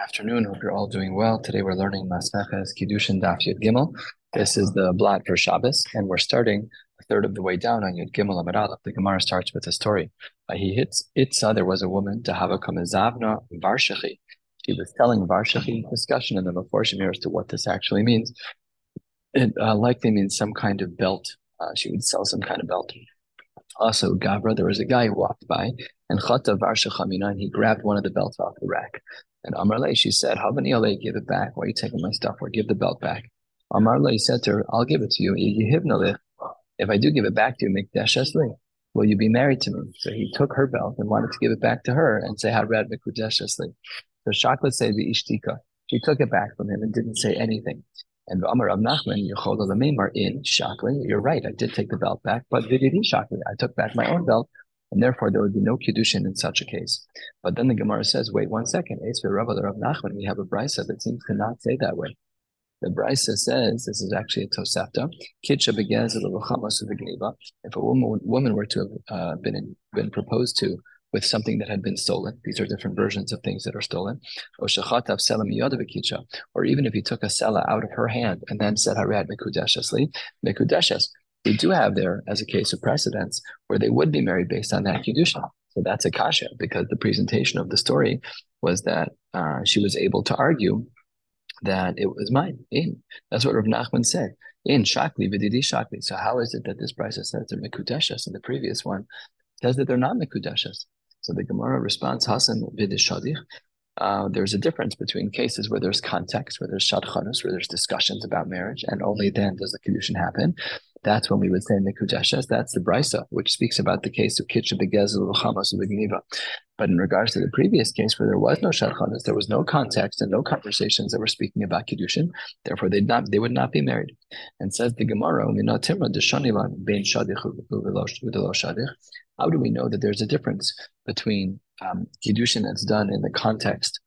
afternoon. Hope you're all doing well. Today we're learning Maseches Kiddushin Daf Yud Gimel. This is the blot for Shabbos, and we're starting a third of the way down on Yud Gimel Amid Aleph. The Gemara starts with a story. Uh, he hits Itza. There was a woman to have a Kamezavna Varshachi. She was telling Varshachi discussion in the Meforshim as to what this actually means. It uh, likely means some kind of belt. Uh, she would sell some kind of belt. Also, Gavra, there was a guy who walked by, and Chata Varshacha he grabbed one of the belts off the rack. And Amarle, she said, Havani Ale, give it back. Why are you taking my stuff? Or give the belt back. Amarle said to her, I'll give it to you. If I do give it back to you, make Deshesli, will you be married to me? So he took her belt and wanted to give it back to her and say, Harad Mikudeshesli. So Shakla said, the Ishtika. She took it back from him and didn't say anything. And Amar Rav Nachman, Yechola Lamemar in Shakli, you're right, I did take the belt back, but Vididi Shakli, I took back my own belt and therefore there would be no kiddushin in such a case. But then the Gemara says, wait one second, Rav Nachman, we have a brisa that seems to not say that way. The brisa says, this is actually a tosefta, kitcha begez If a woman, woman were to have uh, been in, been proposed to with something that had been stolen. These are different versions of things that are stolen. Or even if he took a sela out of her hand and then said Harad Mekudeshesli, Mekudeshes, we do have there as a case of precedence where they would be married based on that kiddushin. So that's a kasha because the presentation of the story was that uh, she was able to argue that it was mine. In that's what Rav Nachman said. In shakli vididi shakli. So how is it that this brisa says they're mekudeshes and the previous one says that they're not mekudeshes? So the Gemara responds, Hasan vidishadich. Uh, there's a difference between cases where there's context, where there's shadchanus, where there's discussions about marriage, and only then does the kiddushin happen, that's when we would say Mikudeshes. That's the Brisa, which speaks about the case of Kitcha Begezel Chamas Begniva. But in regards to the previous case where there was no Shadchanas, there was no context and no conversations that were speaking about Kiddushin, therefore they'd not they would not be married. And says the Gemara, How do we know that there's a difference between um, Kiddushin that's done in the context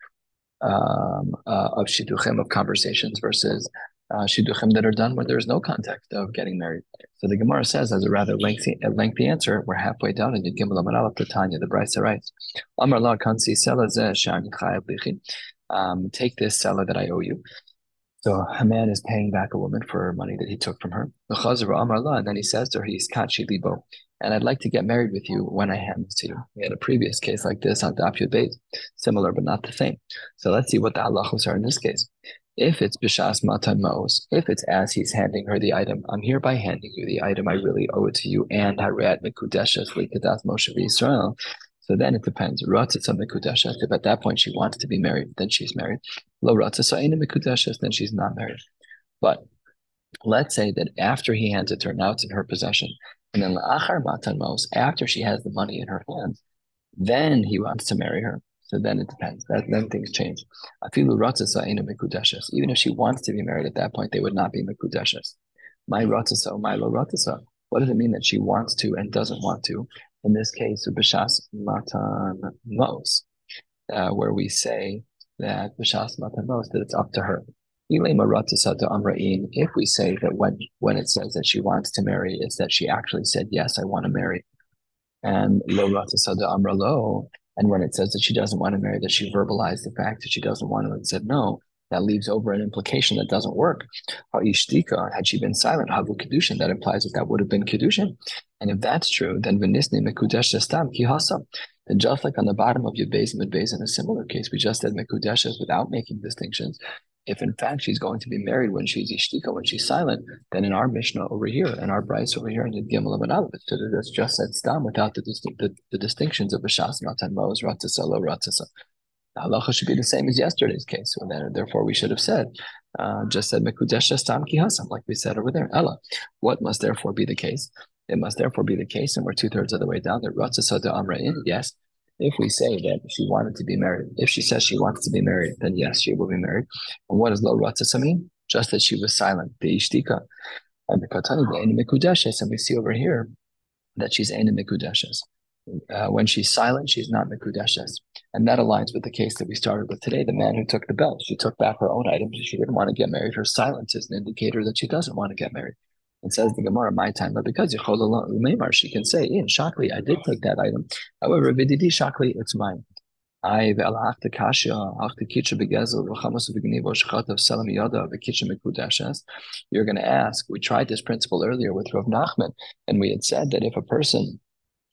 um, uh, of shidduchim of conversations versus uh, shidduchim that are done where there's no context of getting married. So the Gemara says, as a rather lengthy, a lengthy answer, we're halfway down in the Gimel Amarallah Tanya. The Brisa writes, Amar la kansi um, Take this seller that I owe you. So a man is paying back a woman for money that he took from her. And then he says to her, he's libo, and I'd like to get married with you when I hand this to you. We had a previous case like this on Daf Yud similar but not the same. So let's see what the halachos are in this case. If it's bishas matan maos, if it's as he's handing her the item, I'm hereby handing you the item. I really owe it to you. And harat mekudeshes likadas Moshe Israel. So then it depends. Ratzitza mekudeshes. If at that point she wants to be married, then she's married. Lo ina mekudeshes, then she's not married. But let's say that after he hands it to her, now it's in her possession. And then la'achar matan maos, after she has the money in her hands, then he wants to marry her. So then it depends. That, then things change. Even if she wants to be married at that point, they would not be mekudeshes. My ratzasa, my lo ratzasa. What does it mean that she wants to and doesn't want to? In this case, b'shas matan mos, uh, where we say that b'shas matan mos that it's up to her. If we say that when when it says that she wants to marry, it's that she actually said yes, I want to marry, and lo amra lo and when it says that she doesn't want to marry, that she verbalized the fact that she doesn't want to and said no, that leaves over an implication that doesn't work. Ishtika, had she been silent, Havu Kedushin, that implies that that would have been Kedushin. And if that's true, then Vinisne Mekudesh Stam Kihasa. Then just like on the bottom of your base and in a similar case, we just said Mekudeshes without making distinctions if in fact she's going to be married when she's ishtika, when she's silent, then in our Mishnah over here, in our Brisa over here in the Gimel of Aleph, it's just said stam without the, the, the distinctions of Bashas, Matan Mos, Ratzasa, Lo Ratzasa. The halacha should be the same as yesterday's case. So then, therefore, we should have said, uh, just said Mekudesh Stam Kihasam, like we said over there. Ella. What must therefore be the case? It must therefore be the case, and we're two thirds of the way down, that Ratzasa de Amra in, yes, if we say that she wanted to be married, if she says she wants to be married, then yes, she will be married. And what does lo ratzasa mean? Just that she was silent, the ishtika. And the katani, the eni mikudeshes, and we see over here that she's eni mikudeshes. Uh, when she's silent, she's not mikudeshes. And that aligns with the case that we started with today. The man who took the belt, she took back her own items. She didn't want to get married. Her silence is an indicator that she doesn't want to get married. It says the Gemara, my time, but because Yechol she can say, in Shakli, I did take that item. However, Vididi Shakli, it's mine. I ve'alachta kasha, achta kitcha begezel, v'chamas v'gnivo selam yada v'kitcha mekudeshes. You're going to ask, we tried this principle earlier with Rav Nachman, and we had said that if a person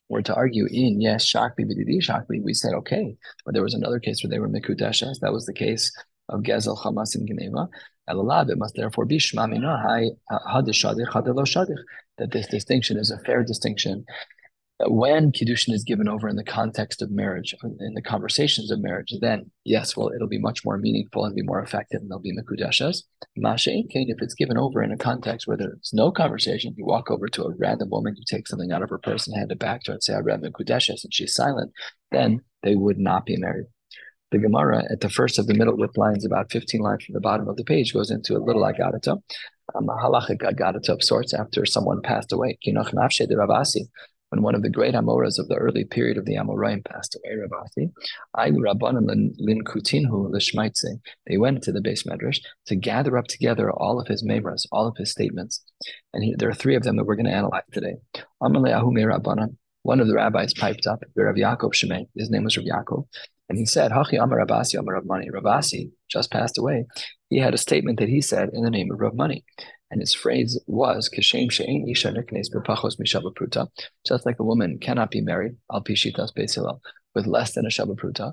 were to argue in yes, shakli b'didi shakli, we said okay, but there was another case where they were mekudeshes. That was the case of gezel, chamas, and gneva. Elalav, it must therefore be shma mina, hadishadich, hadelo shadich, that this distinction is a fair distinction when kiddushin is given over in the context of marriage, in the conversations of marriage, then yes, well, it'll be much more meaningful and be more effective, and they'll be mekudeshes. Mashein if it's given over in a context where there's no conversation, you walk over to a random woman, you take something out of her purse and hand it back to her and say, "I read mekudeshes," and she's silent, then they would not be married. The Gemara at the first of the middle width lines, about 15 lines from the bottom of the page, goes into a little agadata, um, a halachic agadata of sorts after someone passed away. Kinoch nafshe when one of the great Amoras of the early period of the Amoraim passed away, Rabati, they went to the base medrash to gather up together all of his memras, all of his statements. And he, there are three of them that we're going to analyze today. One of the rabbis piped up, Rav Yaakov Shemay, his name was Rav Yaakov, and he said, Hachi Amar Rabasi Amar Rav Mani. Rabasi just passed away. He had a statement that he said in the name of Rav Mani. And his phrase was, Kishem she'ein isha bepachos mishabapruta, just like a woman cannot be married, al pishitas besilal, with less than a shabapruta,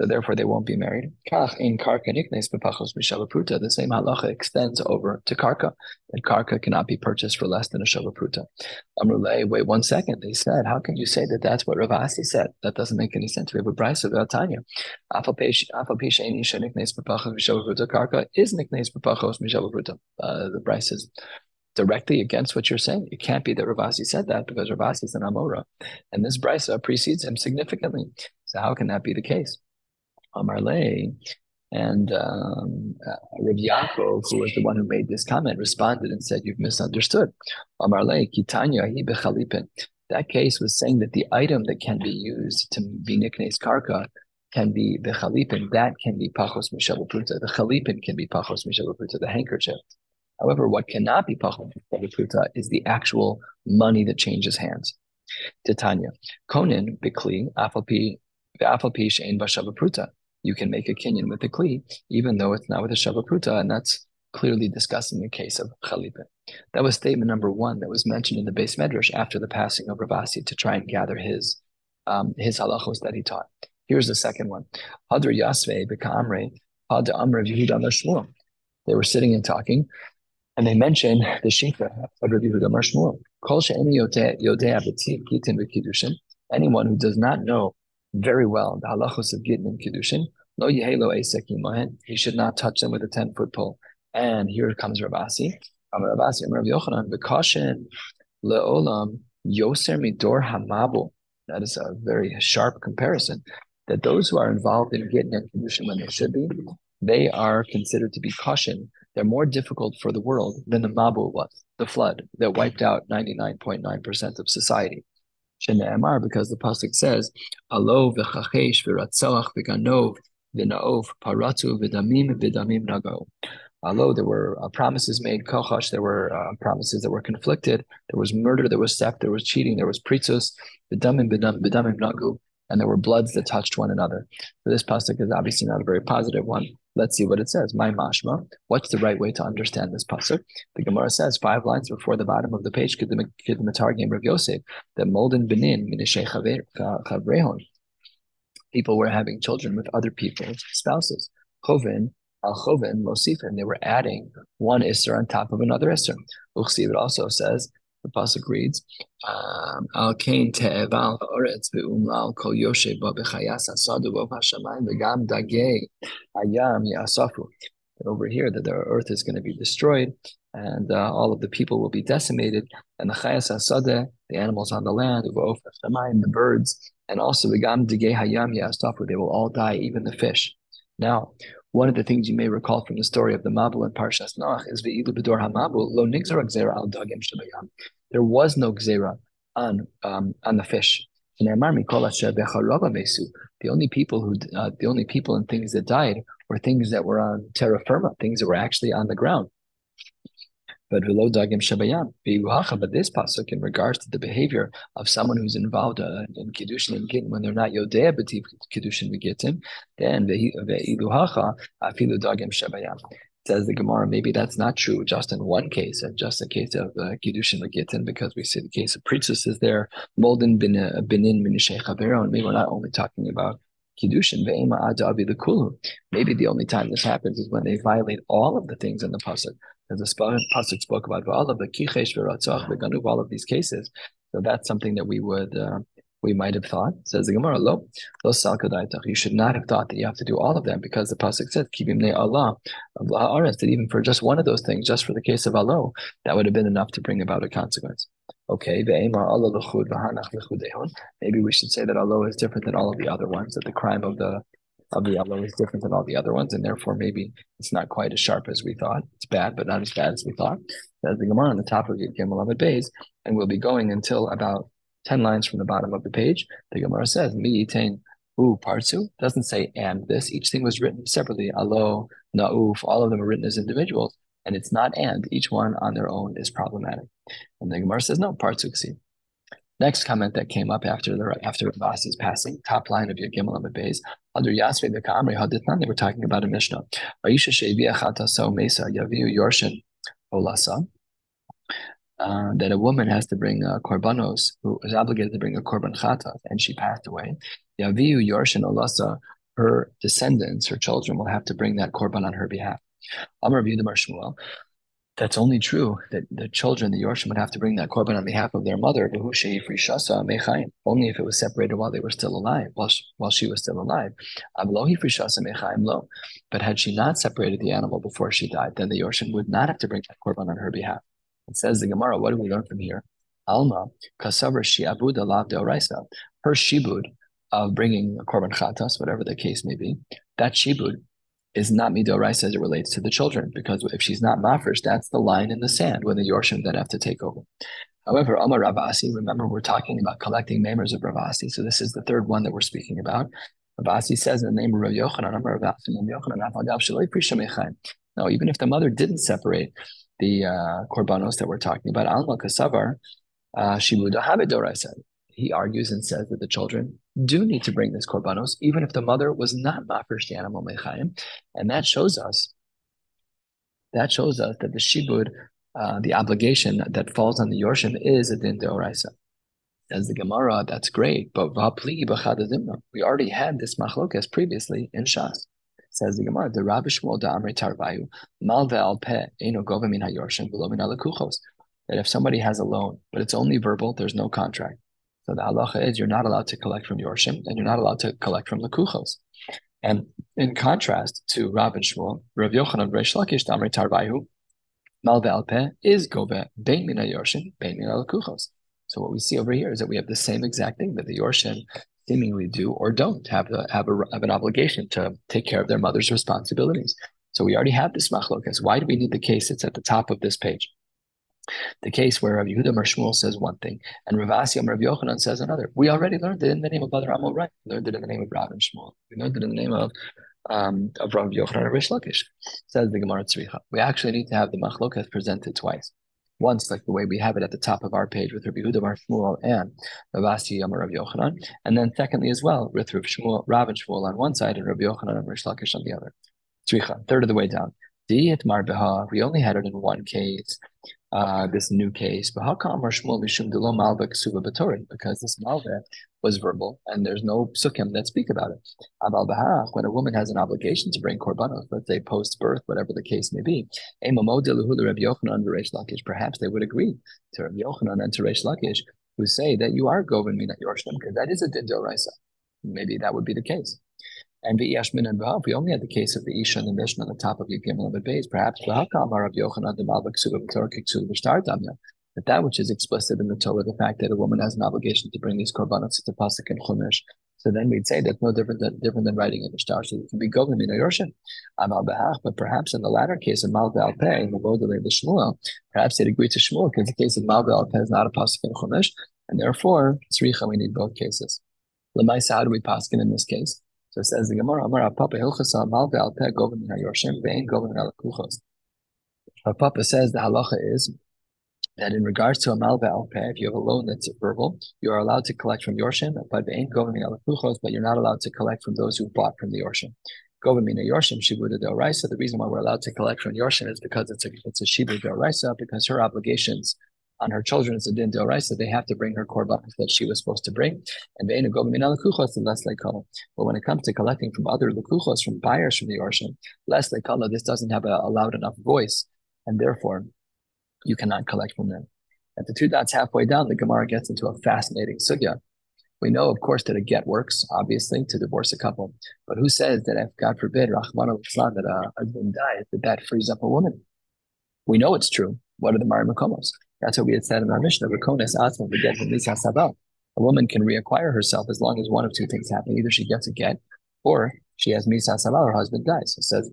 so therefore they won't be married. Kach in karka niknes. The same halacha extends over to karka, that karka cannot be purchased for less than a shavapruta. Amrulay, wait one second. They said, how can you say that that's what Ravasi said? That doesn't make any sense. We have a brisa of Tanya. Karka is niknes. Uh, the brisa is directly against what you're saying. It can't be that Ravasi said that because Ravasi is an Amora, and this brisa precedes him significantly. So how can that be the case? Amarle. And um, uh, Yaakov, who was the one who made this comment, responded and said, You've misunderstood. Amarle, Kitanya, hi bechalipin. That case was saying that the item that can be used to be niknes karka can be the chalipin, that can be pachos mishabapruta. The chalipin can be pachos mishabapruta, the handkerchief. However, what cannot be pachos mishabapruta is the actual money that changes hands. Titania, konin bikli afalpi afalpi shein bashabapruta you can make a kinyan with a kli, even though it's not with a shavapruta, and that's clearly discussing the case of Chalipe. That was statement number one that was mentioned in the base medrash after the passing of Ravasi to try and gather his um, his halachos that he taught. Here's the second one. Yasve Yehuda Shmuel. They were sitting and talking, and they mentioned the Shikha of Rabbi Yehuda Shmuel. Anyone who does not know very well the halachos of Gittin and Kiddushin. Lo yehelo esek. He should not touch them with a 10 foot pole. And here comes Ravasi. Amar Ravasi, Amar Rav Yochanan, Bekashin leolam yoser midor hamabu. That is a very sharp comparison. That those who are involved in Gittin and Kiddushin when they should be, they are considered to be caution. They're more difficult for the world than the Mabul was, the flood that wiped out 99.9% of society. Because the pasuk says, "Alo v'chachesh v'ratzach v'ganov v'naov paratu v'damim v'damim nago." Although there were uh, promises made, kochash, there were uh, promises that were conflicted. There was murder, there was theft, there was cheating, there was pritzus, v'damim v'damim nagu, and there were bloods that touched one another. So this pasuk is obviously not a very positive one. Let's see what it says. My mashma. What's the right way to understand this pasuk? The Gemara says five lines before the bottom of the page. Could the Matar game of Yosef that Molden Benin chavrehon. People were having children with other people's spouses. Chovin al chovin and They were adding one isser on top of another isser. Uchsiv it also says the pasuk reads, um, "Al kain te'eval ha'oretz ve'umlal kol yoshe ba b'chayas asadu bo hashamayim dagei ayam yasafu." Over here, that the earth is going to be destroyed, and uh, all of the people will be decimated, and the chayas asadeh, the animals on the land, the birds, and also the gam dagei hayam yasafu, they will all die, even the fish. Now, one of the things you may recall from the story of the Mabul and Parshas Noach is Ve'ilu Bedor HaMabul Lo Nigzar Gzera Al Dagim Shabayam. There was no Gzera on um, on the fish. The only people who uh, the only people and things that died were things that were on terra firma, things that were actually on the ground. But dagim shabayam, but this pasuk in regards to the behavior of someone who's involved uh, in kiddushin and gittin when they're not yodea b'tiv kiddushin and then ve'iluhacha afilu dagim shabayam. Says the Gemara, maybe that's not true just in one case, and just a case of uh, kiddushin and because we see the case of priestesses there, molden bin uh, binin min and maybe we're not only talking about kiddushin ve'ema ada abi Maybe the only time this happens is when they violate all of the things in the pasuk as the pasuk spoke about all of the kichesh v'ratzach v'ganuv, all of these cases. So that's something that we would uh, we might have thought. Says the Gemara, lo, lo You should not have thought that you have to do all of them because the pasuk says kibim Allah Allah that even for just one of those things, just for the case of alo, that would have been enough to bring about a consequence. Okay, maybe we should say that Allah is different than all of the other ones. That the crime of the of the yellow is different than all the other ones, and therefore maybe it's not quite as sharp as we thought. It's bad, but not as bad as we thought. That's the Gemara on the top of Yud Gimel Beis, and we'll be going until about ten lines from the bottom of the page. The Gemara says, "Mi yitain u partsu." Doesn't say and this. Each thing was written separately. Alo, nauf. All of them are written as individuals, and it's not and. Each one on their own is problematic. And the Gemara says, "No, partsuksi." Next comment that came up after the after Ravasi's passing, top line of your Gimel Amud Beis, under Yasve the Kamri Haditnan, they were talking about a Mishnah. Aisha Shevi Achata So Mesa Yaviu Yorshin Olasa. Uh, that a woman has to bring uh, korbanos, who is obligated to bring a korban chata, and she passed away. Yaviu Yorshin Olasa, her descendants, her children, will have to bring that korban on her behalf. Amar Shmuel, that's only true that the children, the Yorshim, would have to bring that korban on behalf of their mother, only if it was separated while they were still alive, while she, while she was still alive. But had she not separated the animal before she died, then the Yorshim would not have to bring that korban on her behalf. It says the Gemara, what do we learn from here? Alma, kasavar shi'abud alav deoraisa. Her shibud of bringing a korban chatas, whatever the case may be, that shibud is not midorais as it relates to the children, because if she's not mafresh, that's the line in the sand when the Yorshim then have to take over. However, Amar Ravasi, remember we're talking about collecting members of Ravasi, so this is the third one that we're speaking about. Ravasi says in the name of Rav Yochanan, Amar Yochanan, no, even if the mother didn't separate the uh, korbanos that we're talking about, Alma Kasavar, uh, have it he argues and says that the children do need to bring this korbanos, even if the mother was not mafresh the animal mechayim, and that shows us that shows us that the shibud, uh, the obligation that falls on the yorshim, is a din deoraisa. As the Gemara, that's great, but we already had this machlokas previously in Shas. Says the Gemara, the Rabbi Shmuel da Amre Tarvayu, mal ve'al pe eno gova min hayorshim v'lo min That if somebody has a loan, but it's only verbal, there's no contract. So the halacha is you're not allowed to collect from Yorshim and you're not allowed to collect from Lakuchos. And in contrast to Rav and Shmuel, Rav Yochanan Reish Lakish Damri Tarvayu, Malvalpe is Gove Bein Mina Yorshim, Bein Mina Lakuchos. So what we see over here is that we have the same exact thing that the Yorshim seemingly do or don't have, the, have, a, have an obligation to take care of their mother's responsibilities. So we already have this machlokas. Why do we need the case that's at the top of this page? The case where Rav Yehuda Shmuel says one thing and Rav Asiyam Rav Yochanan says another. We already learned it in the name of Badr Amol right. We learned it in the name of Rav and Shmuel. We learned it in the name of um, of Rav Yochanan and Reish Lakish. Says the Gemara Tzricha. We actually need to have the machlokas presented twice. Once, like the way we have it at the top of our page with Rav Yehuda Bar Shmuel and Rav Asiyam Rav Yochanan, and then secondly as well with Rav Shmuel, Rav and Shmuel on one side and Rav Yochanan and Reish Lakish on the other. Tzricha, third of the way down. We only had it in one case uh, this new case. But how come Shmuel Mishum Delo Malva Ksuva Batorin? Because this Malva was verbal and there's no psukim that speak about it. Aval Bahach, when a woman has an obligation to bring korbanos, let's say post birth, whatever the case may be, perhaps they would agree to Rabbi Yochanan and to Reish Lakish who say that you are Govin Mina Yorshim, because that is a Dindo Raisa. Maybe that would be the case. And the Yashmin and Vav, we only had the case of the Isha and the Mishnah on the top of Yigim and the base. Perhaps that that which is explicit in the Torah, the fact that a woman has an obligation to bring these korbanos to pasuk and chumash. So then we'd say that's no different than different than writing in the star. So it can be governed in a yorshin, amal behach. But perhaps in the latter case of mal al peh in the model of the Shmuel, perhaps they'd agree to Shmuel because the case of mal al peh is not a pasuk and chumash, and therefore tzricha we need both cases. Lemaisa, how do we paskin in this case? So it says the Gemara, Amar Papa Hilchasa Malve Al Peh Govin Min HaYorshim Ve'en Govin Al Kuchos. Papa says the halacha is that in regards to a malva alpeh, if you have a loan that's verbal, you are allowed to collect from Yorshim, but but you're not allowed to collect from those who bought from the Yorshim. Govamina Yorshim Shibuda Raisa. The reason why we're allowed to collect from Yorshim is because it's a it's a Shibuda Raisa, because her obligations on her children is a din Raisa. They have to bring her korbanos that she was supposed to bring. And. But when it comes to collecting from other Lakuchos, from buyers from the Yorshim, less Lekala, oh, this doesn't have a, a loud enough voice. And therefore, you cannot collect from them. At the two dots halfway down, the Gemara gets into a fascinating sugya. We know, of course, that a get works, obviously, to divorce a couple. But who says that if, God forbid, Rahman al that a husband dies, that that frees up a woman? We know it's true. What are the Mari Makomos? That's what we had said in our Mishnah. A woman can reacquire herself as long as one of two things happen. Either she gets a get, or she has Misa Saval, her husband dies. It says,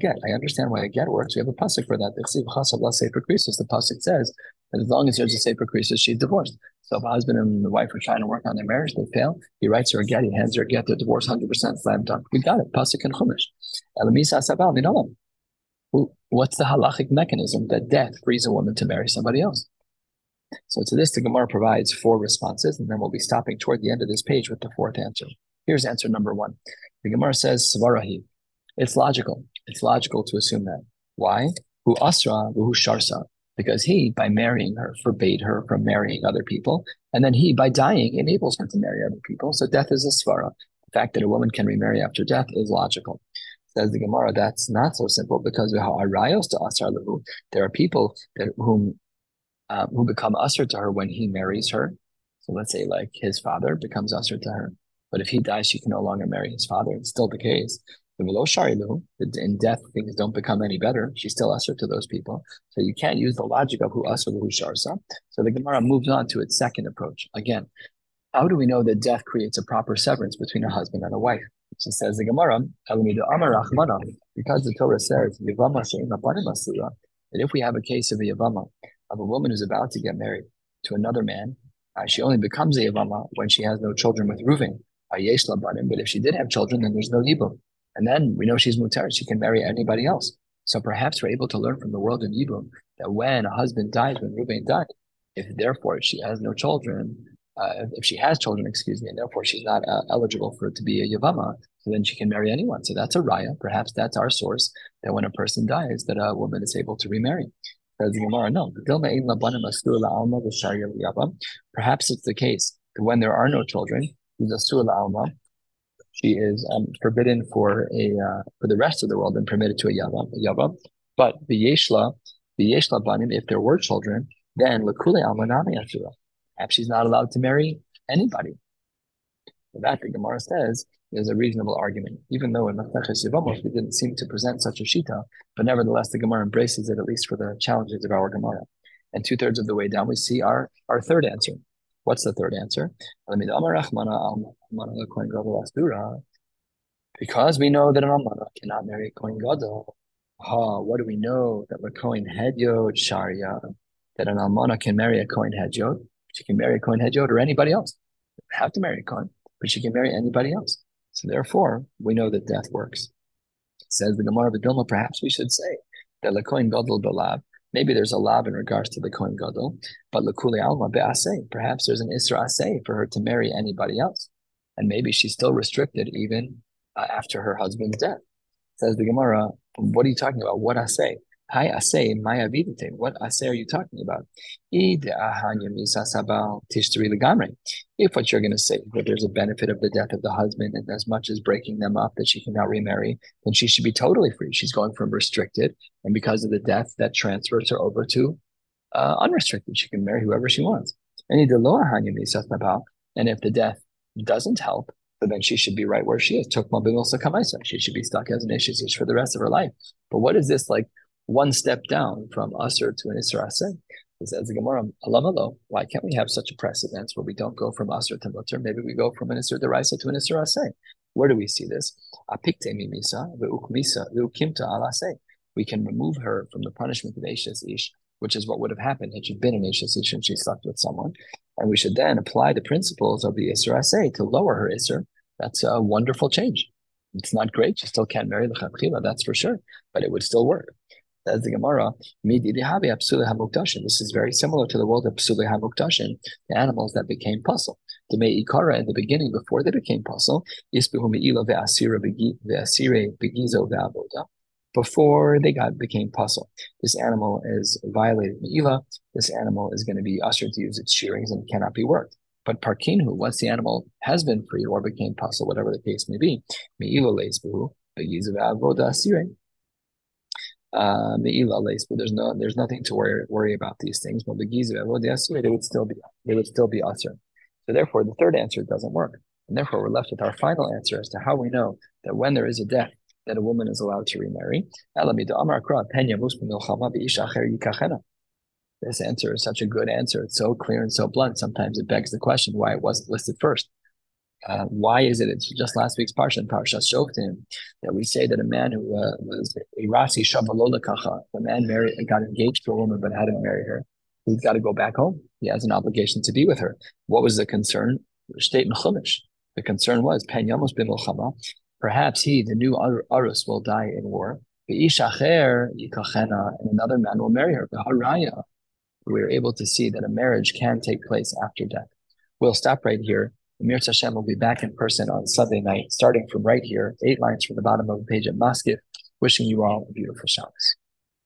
get. I understand why a get works. We have a pasuk for that. The pasuk says that as long as there's a Sefer Krisis, she's divorced. So if a husband and the wife are trying to work on their marriage, they fail, he writes her a get, he hands her a get, they're divorced 100% slam dunk. We got it. Pasuk and Chumash. What's the halachic mechanism that death frees a woman to marry somebody else? So to this, the Gemara provides four responses, and then we'll be stopping toward the end of this page with the fourth answer. Here's answer number one. The Gemara says, Svarahi. It's logical. It's logical to assume that. Why? Who asra, who sharsa. Because he, by marrying her, forbade her from marrying other people. And then he, by dying, enables her to marry other people. So death is a svara. The fact that a woman can remarry after death is logical. Says the Gemara, that's not so simple because how arayos to asar lehu. There are people that whom um, who become usher to her when he marries her. So let's say like his father becomes usher to her. But if he dies, she can no longer marry his father. It's still the case. In death, things don't become any better. She's still usher to those people. So you can't use the logic of who usher who sharsa. So the Gemara moves on to its second approach. Again, how do we know that death creates a proper severance between a husband and a wife? She says the Gemara, because the Torah says that if we have a case of a Yavama, of a woman who's about to get married to another man, uh, she only becomes a Yavama when she has no children with Reuven. But if she did have children, then there's no Yibum. And then we know she's mutar; she can marry anybody else. So perhaps we're able to learn from the world of Yibum that when a husband dies, when Reuben died, if therefore she has no children, uh, if she has children, excuse me, and therefore she's not uh, eligible for it to be a Yavama, so then she can marry anyone. So that's a raya. Perhaps that's our source that when a person dies, that a woman is able to remarry. Says the Gemara, no. Perhaps it's the case that when there are no children, alma, she is um, forbidden for a uh, for the rest of the world and permitted to a yava, a yava. But the yeshla, the yeshla banim, if there were children, then lakule almanami asura. Perhaps she's not allowed to marry anybody. For that, the Gemara says there's a reasonable argument, even though in Maseches Yevamos we didn't seem to present such a shita, but nevertheless the Gemara embraces it at least for the challenges of our Gemara. And two thirds of the way down, we see our our third answer. What's the third answer? Because we know that an almana cannot marry a kohen gadol. Ha, what do we know that the kohen hedyot sharia? That an almana can marry a kohen hedyot. She can marry a kohen hedyot or anybody else. Have to marry a kohen, but she can marry anybody else. So therefore, we know that death works. Says the Gemara of Dilma, perhaps we should say that kohen gadol belab Maybe there's a lab in regards to the Kohen Gadol, but Lakuli Alma Be'aseh, perhaps there's an Isra Aseh for her to marry anybody else. And maybe she's still restricted even uh, after her husband's death. Says the Gemara, what are you talking about? What Aseh? Hi asay maya vidite. What asay are you talking about? If what you're going to say that there's a benefit of the death of the husband, and as much as breaking them up that she cannot remarry, then she should be totally free. She's going from restricted, and because of the death, that transfers her over to uh, unrestricted. She can marry whoever she wants. And if the death doesn't help, then she should be right where she is. She should be stuck as an issue for the rest of her life. But what is this like? One step down from Asr to an Isra Aseh. Says the Gemara, Alamalo, why can't we have such a precedence where we don't go from Asr to Mutter? Maybe we go from an Isra Deraisa to an Isra. Where do we see this? Apikte mimisa ve'ukmisa ve'ukimta alaseh. We can remove her from the punishment of Ashes Ish, which is what would have happened had she been an Ashes Ish and she slept with someone. And we should then apply the principles of the Isra to lower her Isra. That's a wonderful change. It's not great. She still can't marry the Chachila, that's for sure, but it would still work. As the Gemara, this is very similar to the world of Psule HaMuktashin, the animals that became puzzle. The Me'ikara in the beginning, before they became puzzle, before they got became puzzle. This animal is violated Me'ila. This animal is going to be ushered to use its shearings and cannot be worked. But parkinhu, once the animal has been free or became puzzle, whatever the case may be, Me'ila avoda Um, asire but there's no there's nothing to worry worry about these things. But the they would still be they would still be usher. So therefore, the third answer doesn't work, and therefore we're left with our final answer as to how we know that when there is a death, that a woman is allowed to remarry. This answer is such a good answer. It's so clear and so blunt. Sometimes it begs the question why it wasn't listed first. Uh, why is it? It's just last week's parsha, and Parsha Shoftim, that we say that a man who uh, was a rasi shavalolakacha, a man married, got engaged to a woman but hadn't married her, he's got to go back home. He has an obligation to be with her. What was the concern? State Chumash. The concern was pen yamos Perhaps he, the new arus, will die in war. And another man will marry her. We are able to see that a marriage can take place after death. We'll stop right here. Amir Hashem will be back in person on Sunday night, starting from right here, eight lines from the bottom of the page at Maskif. Wishing you all a beautiful Shabbos.